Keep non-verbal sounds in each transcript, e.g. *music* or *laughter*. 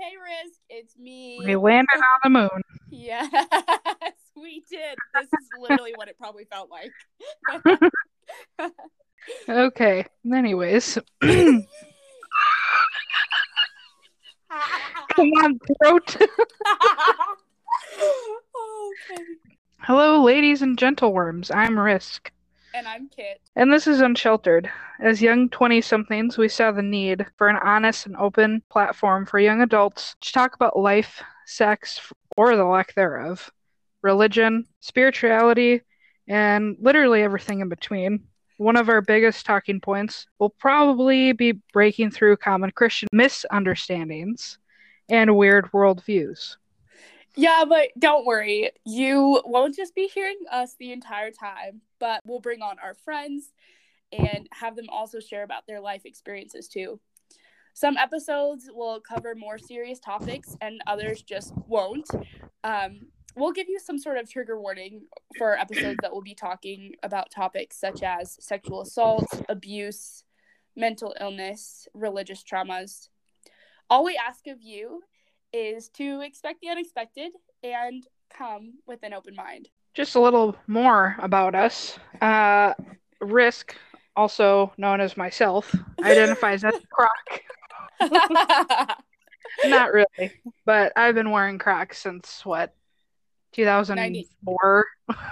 Hey, Risk, it's me. We landed on the moon. Yes, *laughs* we did. This is literally what it probably felt like. *laughs* Okay. Anyways. *laughs* Come on, throat. okay. Hello, ladies and gentleworms. I'm Risk. And I'm Kit. And this is Unsheltered. As young 20 somethings, we saw the need for an honest and open platform for young adults to talk about life, sex, or the lack thereof, religion, spirituality, and literally everything in between. One of our biggest talking points will probably be breaking through common Christian misunderstandings and weird worldviews. Yeah, but don't worry. You won't just be hearing us the entire time, but we'll bring on our friends and have them also share about their life experiences too. Some episodes will cover more serious topics and others just won't. Um, we'll give you some sort of trigger warning for episodes that will be talking about topics such as sexual assault, abuse, mental illness, religious traumas. All we ask of you is to expect the unexpected and come with an open mind. Just a little more about us. Uh, Risk, also known as myself, *laughs* identifies as Croc. *laughs* Not really, but I've been wearing Crocs since what, 2004?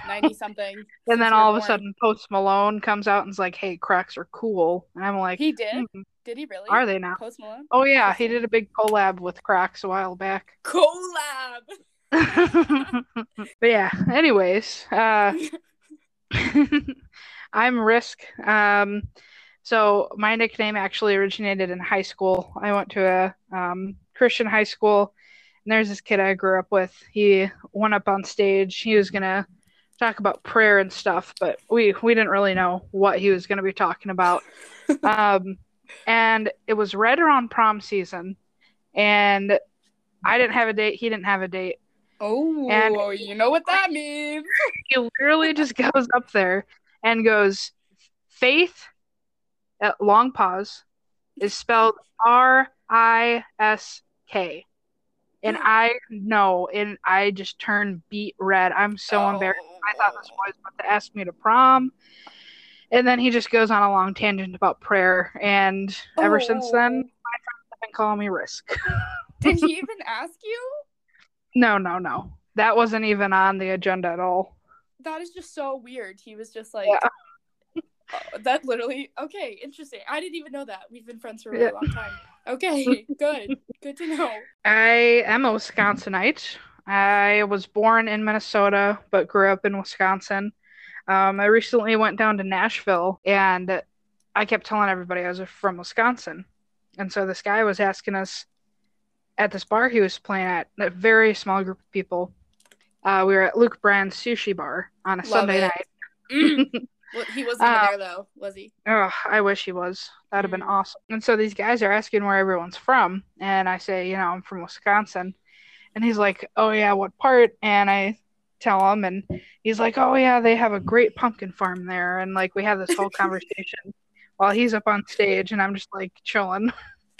90 something. *laughs* and then all of a sudden, Post Malone comes out and is like, "Hey, Crocs are cool," and I'm like, He did? "Hmm, Did he really? Are they now? Post Malone? Oh yeah, he did a big collab with Crocs a while back. Collab! *laughs* but yeah, anyways, uh *laughs* I'm Risk. Um so my nickname actually originated in high school. I went to a um, Christian high school and there's this kid I grew up with. He went up on stage. He was gonna talk about prayer and stuff, but we we didn't really know what he was gonna be talking about. *laughs* um and it was right around prom season and I didn't have a date, he didn't have a date. Oh, And- you know what that means. *laughs* he literally just goes up there and goes, Faith, uh, long pause, is spelled R I S K. And mm. I know, and I just turned beet red. I'm so oh, embarrassed. Oh, I thought this oh. boy was about to ask me to prom. And then he just goes on a long tangent about prayer. And ever since then, my friends have been calling me Risk. *laughs* Did he even ask you? no, no, no. That wasn't even on the agenda at all. That is just so weird. He was just like, Yeah. Oh, that literally, okay, interesting. I didn't even know that. We've been friends for a really Yeah. long time. Okay, *laughs* good. Good to know. I am a Wisconsinite. I was born in Minnesota, but grew up in Wisconsin. Um, I recently went down to Nashville, and I kept telling everybody I was from Wisconsin. And so this guy was asking us at this bar he was playing at, a very small group of people. Uh, we were at Luke Bryan's sushi bar on a Love Sunday it. night. *laughs* Well, he wasn't Uh, there though, was he? Oh, I wish he was. That'd have been Mm. awesome. And so these guys are asking where everyone's from, and I say, you know, I'm from Wisconsin. And he's like, "Oh yeah, what part?" And I tell him, and he's like, "Oh yeah, they have a great pumpkin farm there." And like we have this whole *laughs* conversation while he's up on stage, and I'm just like chilling. *laughs*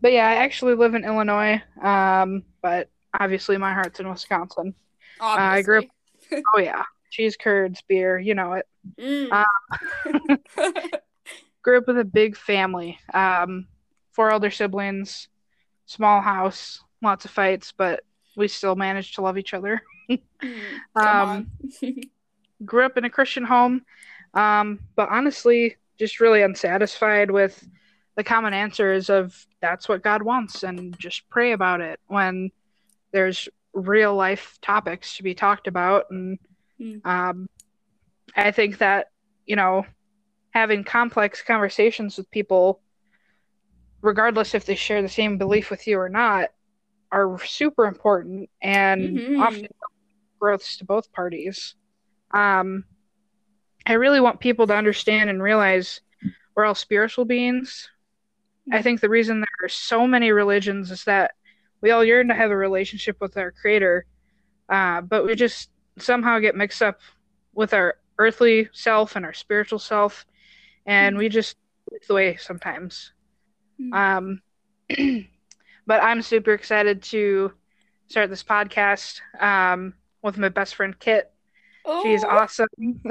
but yeah, I actually live in Illinois, um, but obviously my heart's in Wisconsin. I grew up- Oh yeah, cheese curds, beer, you know it. Mm. Uh, *laughs* grew up with a big family um four older siblings small house lots of fights but we still managed to love each other Mm, *laughs* um, *laughs* grew up in a christian home um but honestly just really unsatisfied with the common answers of that's what god wants and just pray about it when there's real life topics to be talked about and Mm. um i think that you know having complex conversations with people regardless if they share the same belief with you or not are super important and Mhm. often growths to both parties um i really want people to understand and realize we're all spiritual beings i think the reason there are so many religions is that we all yearn to have a relationship with our creator uh, but we just somehow get mixed up with our earthly self and our spiritual self and we just the way sometimes Mm. um *clears throat* but I'm super excited to start this podcast um, with my best friend Kit. Oh, She's awesome. *laughs* *laughs*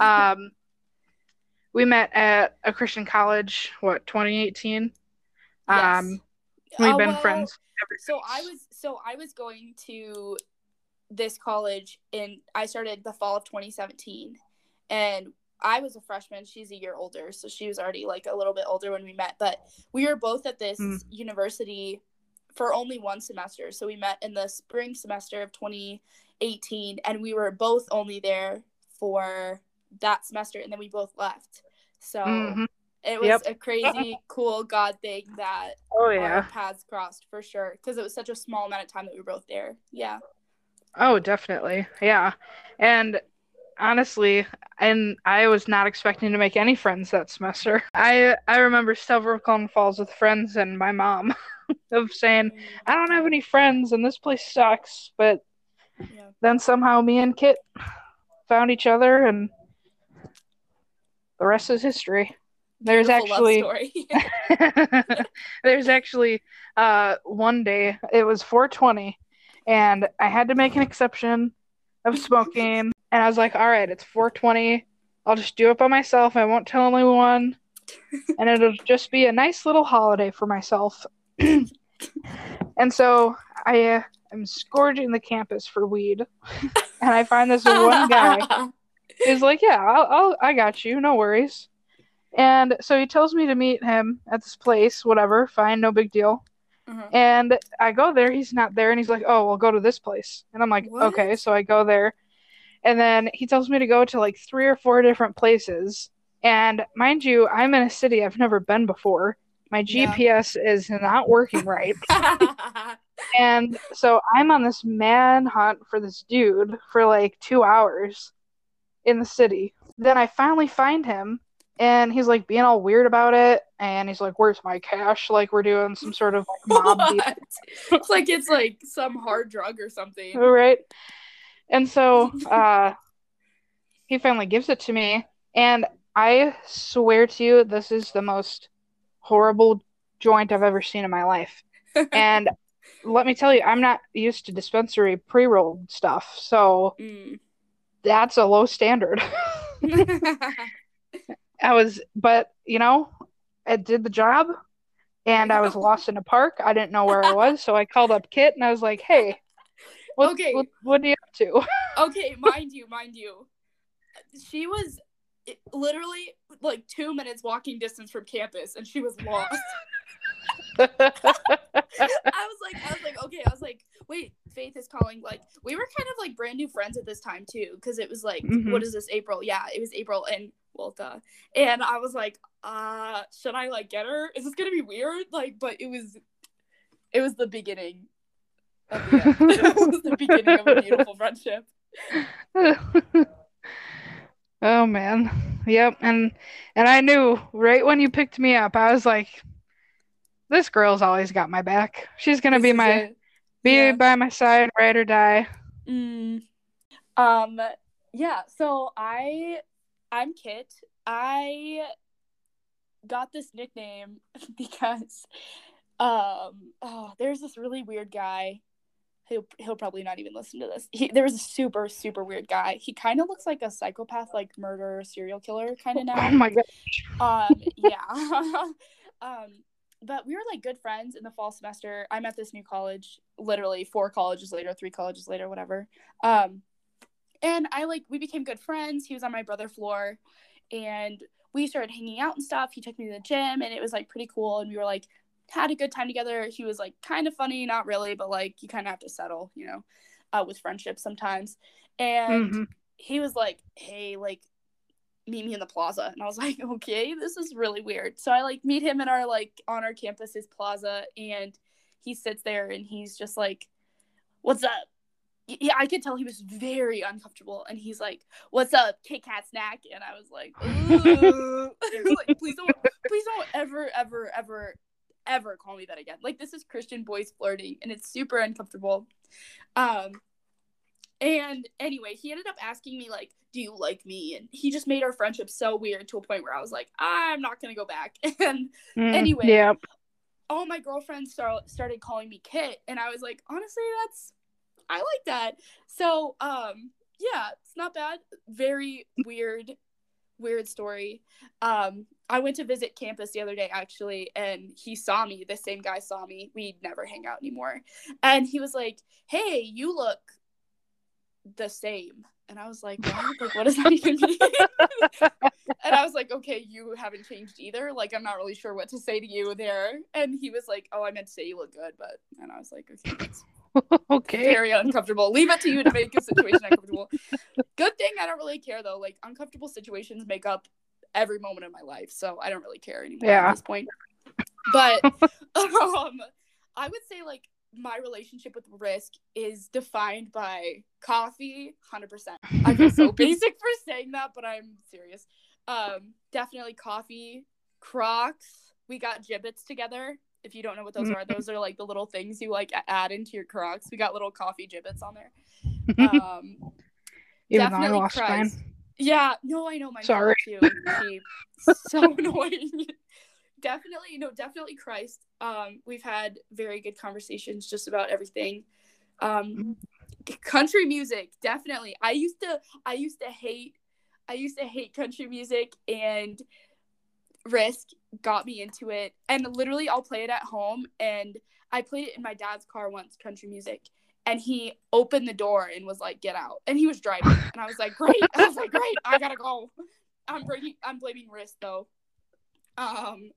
Um, we met at a Christian college, what, 2018? Yes. Um, we've Oh, been well, friends ever So I was so I was going to this college in I started the fall of 2017 and I was a freshman. She's a year older so she was already like a little bit older when we met but we were both at this Mm. university for only one semester. So we met in the spring semester of 2018 and we were both only there for that semester and then we both left. So Mhm. It was Yep. a crazy cool god thing that Oh, our yeah. paths crossed for sure because it was such a small amount of time that we were both there. Yeah. Oh, definitely. Yeah. And honestly, and I was not expecting to make any friends that semester. I I remember several phone calls with friends and my mom *laughs* of saying, I don't have any friends and this place sucks. But Yeah. then somehow me and Kit found each other and the rest is history. There's actually story. *laughs* *laughs* there's actually uh one day it was 420 and I had to make an exception of smoking *laughs* and I was like, all right, it's 420. I'll just do it by myself. I won't tell anyone. and it'll just be a nice little holiday for myself. *clears throat* and so I uh, am scourging the campus for weed. and I find this one guy He's like, yeah, I'll, I'll, I got you, no worries. And so he tells me to meet him at this place, whatever, fine, no big deal. Uh-huh. And I go there, he's not there, and he's like, oh, well, go to this place. And I'm like, What? okay, so I go there. And then he tells me to go to like three or four different places. And mind you, I'm in a city I've never been before. My Yeah. GPS is not working right. *laughs* *laughs* And so I'm on this manhunt for this dude for like two hours in the city. Then I finally find him and he's like being all weird about it. And he's like, Where's my cash? Like we're doing some sort of like *laughs* mob. It's like it's like some hard drug or something. Right. And so *laughs* uh he finally gives it to me. And I swear to you, this is the most horrible joint I've ever seen in my life. *laughs* And let me tell you, I'm not used to dispensary pre rolled stuff. So Mm. that's a low standard. I was, but you know, it did the job. And I was *laughs* lost in a park. I didn't know where I was. So I called up Kit and I was like, hey, what, Okay. what, what are you up to? *laughs* okay, mind you, mind you. She was literally like two minutes walking distance from campus and she was lost. *laughs* I was like, I was like, okay, I was like, wait, Faith is calling. Like, we were kind of like brand new friends at this time too, because it was like, Mhm. what is this, April? Yeah, it was April, and well, duh. And I was like, uh, should I like get her? Is this gonna be weird? Like, but it was, it was the beginning. Of the, *laughs* it was the beginning of a beautiful friendship. *laughs* oh man. Yep. And and I knew right when you picked me up, I was like, this girl's always got my back. She's gonna This be my it. be Yeah. by my side, ride or die. Mm. Um yeah, so I I'm Kit. I got this nickname *laughs* because um oh there's this really weird guy. He'll he'll probably not even listen to this. He, there was a super super weird guy. He kind of looks like a psychopath, like murderer, serial killer kind of now. Oh my god. Um *laughs* yeah. *laughs* um but we were like good friends in the fall semester. I'm at this new college, literally four colleges later, three colleges later, whatever. Um, and I like we became good friends. He was on my brother floor, and we started hanging out and stuff. He took me to the gym, and it was like pretty cool. And we were like had a good time together. He was like kind of funny, not really, but like you kind of have to settle, you know, uh, with friendships sometimes. And Mhm. he was like, "Hey, like." meet me in the plaza and i was *laughs* like okay this is really weird so i like meet him in our like on our campus's plaza and he sits there and he's just like what's up yeah i could tell he was very uncomfortable and he's like what's up kit kat snack and i was like, "Ooh." *laughs* like please don't please don't ever ever ever ever call me that again like this is christian boys flirting and it's super uncomfortable um and anyway, he ended up asking me like, "Do you like me?" And he just made our friendship so weird to a point where I was like, "I'm not gonna go back." *laughs* And Mm, Anyway. Yep. all my girlfriends start, started calling me Kit, and I was like, honestly, that's I like that. So, um, yeah, it's not bad. Very weird, weird story. Um, I went to visit campus the other day actually, and he saw me. The same guy saw me. We never hang out anymore, and he was like, "Hey, you look the same." And I was like, what? like, what does that even mean? *laughs* and I was like, okay, you haven't changed either. Like, I'm not really sure what to say to you there. And he was like, oh, I meant to say you look good, but and I was like, okay, that's *laughs* okay. very uncomfortable. Leave it to you to make a situation *laughs* uncomfortable. Good thing I don't really care though. Like, uncomfortable situations make up every moment of my life, so I don't really care anymore Yeah. at this point. But *laughs* um, I would say like my relationship with risk is defined by coffee 100% i feel so basic for saying that but i'm serious um definitely coffee crocs we got Jibbitz together if you don't know what those are those are like the little things you like add into your crocs. We got little coffee Jibbitz on there. *laughs* Um definitely lost. Christ. yeah. No i know my Sorry. too. So *laughs* annoying. Definitely no definitely christ. Um we've had very good conversations just about everything. Um country music definitely. I used to i used to hate i used to hate country music and risk got me into it. And literally i'll play it at home. And i played it in my dad's car once country music. And he opened the door and was like get out. And he was driving. And i was like great. I was like great. I gotta go. I'm bringing i'm blaming risk though. Um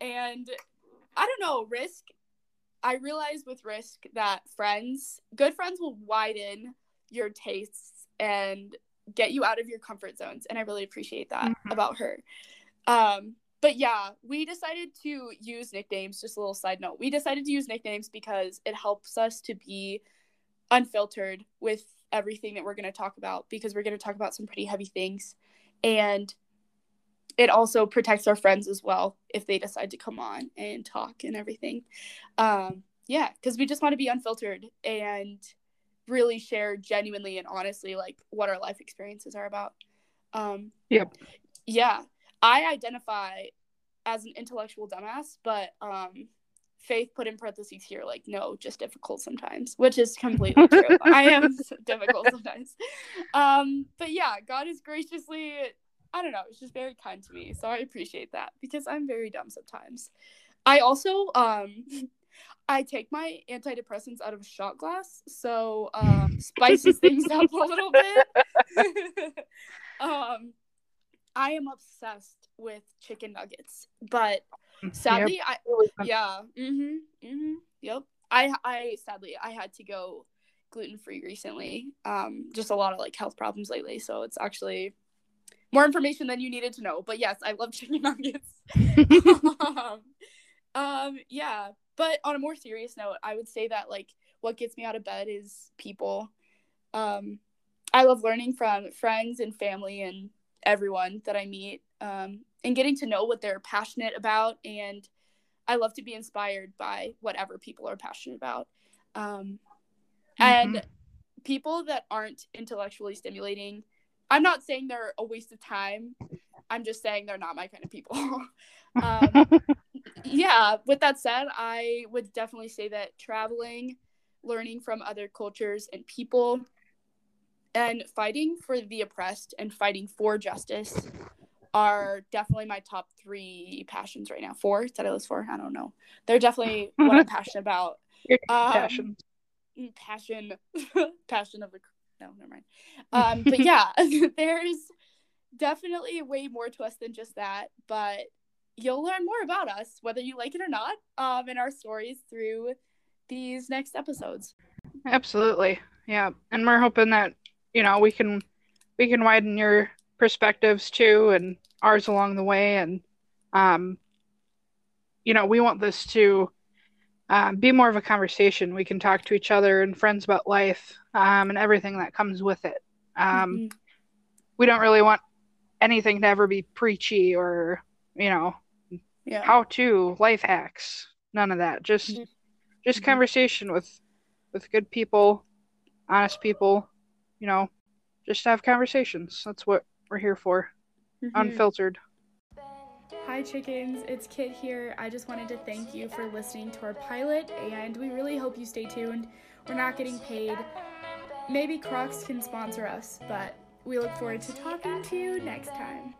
and i don't know. Risk i realized with risk that friends good friends will widen your tastes and get you out of your comfort zones. And i really appreciate that Mhm. about her. Um but yeah we decided to use nicknames just a little side note. We decided to use nicknames because it helps us to be unfiltered with everything that we're going to talk about because we're going to talk about some pretty heavy things. And it also protects our friends as well if they decide to come on and talk and everything. Um yeah because we just want to be unfiltered and really share genuinely and honestly like what our life experiences are about. Um Yep. yeah i identify as an intellectual dumbass but um faith put in parentheses here like no just difficult sometimes which is completely true. *laughs* I am *laughs* difficult sometimes. Um but yeah god is graciously i don't know it's just very kind to me so i appreciate that because i'm very dumb sometimes. I also um i take my antidepressants out of a shot glass so um spices things up a little bit. *laughs* Um i am obsessed with chicken nuggets but sadly i Yep. yeah. Mhm. Mhm. Yep. I I sadly I had to go gluten free recently. Um, just a lot of like health problems lately. So it's actually more information than you needed to know. But yes, I love *laughs* chicken nuggets. *laughs* um, um, yeah. But on a more serious note, I would say that like what gets me out of bed is people. Um, I love learning from friends and family and everyone that I meet. Um, and getting to know what they're passionate about and I love to be inspired by whatever people are passionate about. Um, and people that aren't intellectually stimulating, I'm not saying they're a waste of time. I'm just saying they're not my kind of people. *laughs* um, *laughs* yeah, with that said, I would definitely say that traveling, learning from other cultures and people, and fighting for the oppressed and fighting for justice are definitely my top three passions right now. Four? Did I list four? I don't know. They're definitely what I'm *laughs* passionate about. Um, passion. Passion, *laughs* passion of the. No, never mind. Um, but yeah, *laughs* there's definitely way more to us than just that. But you'll learn more about us, whether you like it or not, um, in our stories through these next episodes. Absolutely. Yeah. And we're hoping that, you know, we can we can widen your perspectives too and ours along the way and um you know, we want this to um, be more of a conversation. We can talk to each other and friends about life um, and everything that comes with it. Um, Mhm. We don't really want anything to ever be preachy or, you know, Yeah. how to life hacks. None of that. Just Mhm. just Mhm. conversation with with good people, honest people, you know, just have conversations. That's what we're here for. Mhm. Unfiltered. Hi Hi, chickens. It's Kit here. I just wanted to thank you for listening to our pilot, and we really hope you stay tuned. We're not getting paid. Maybe Crocs can sponsor us, but we look forward to talking to you next time.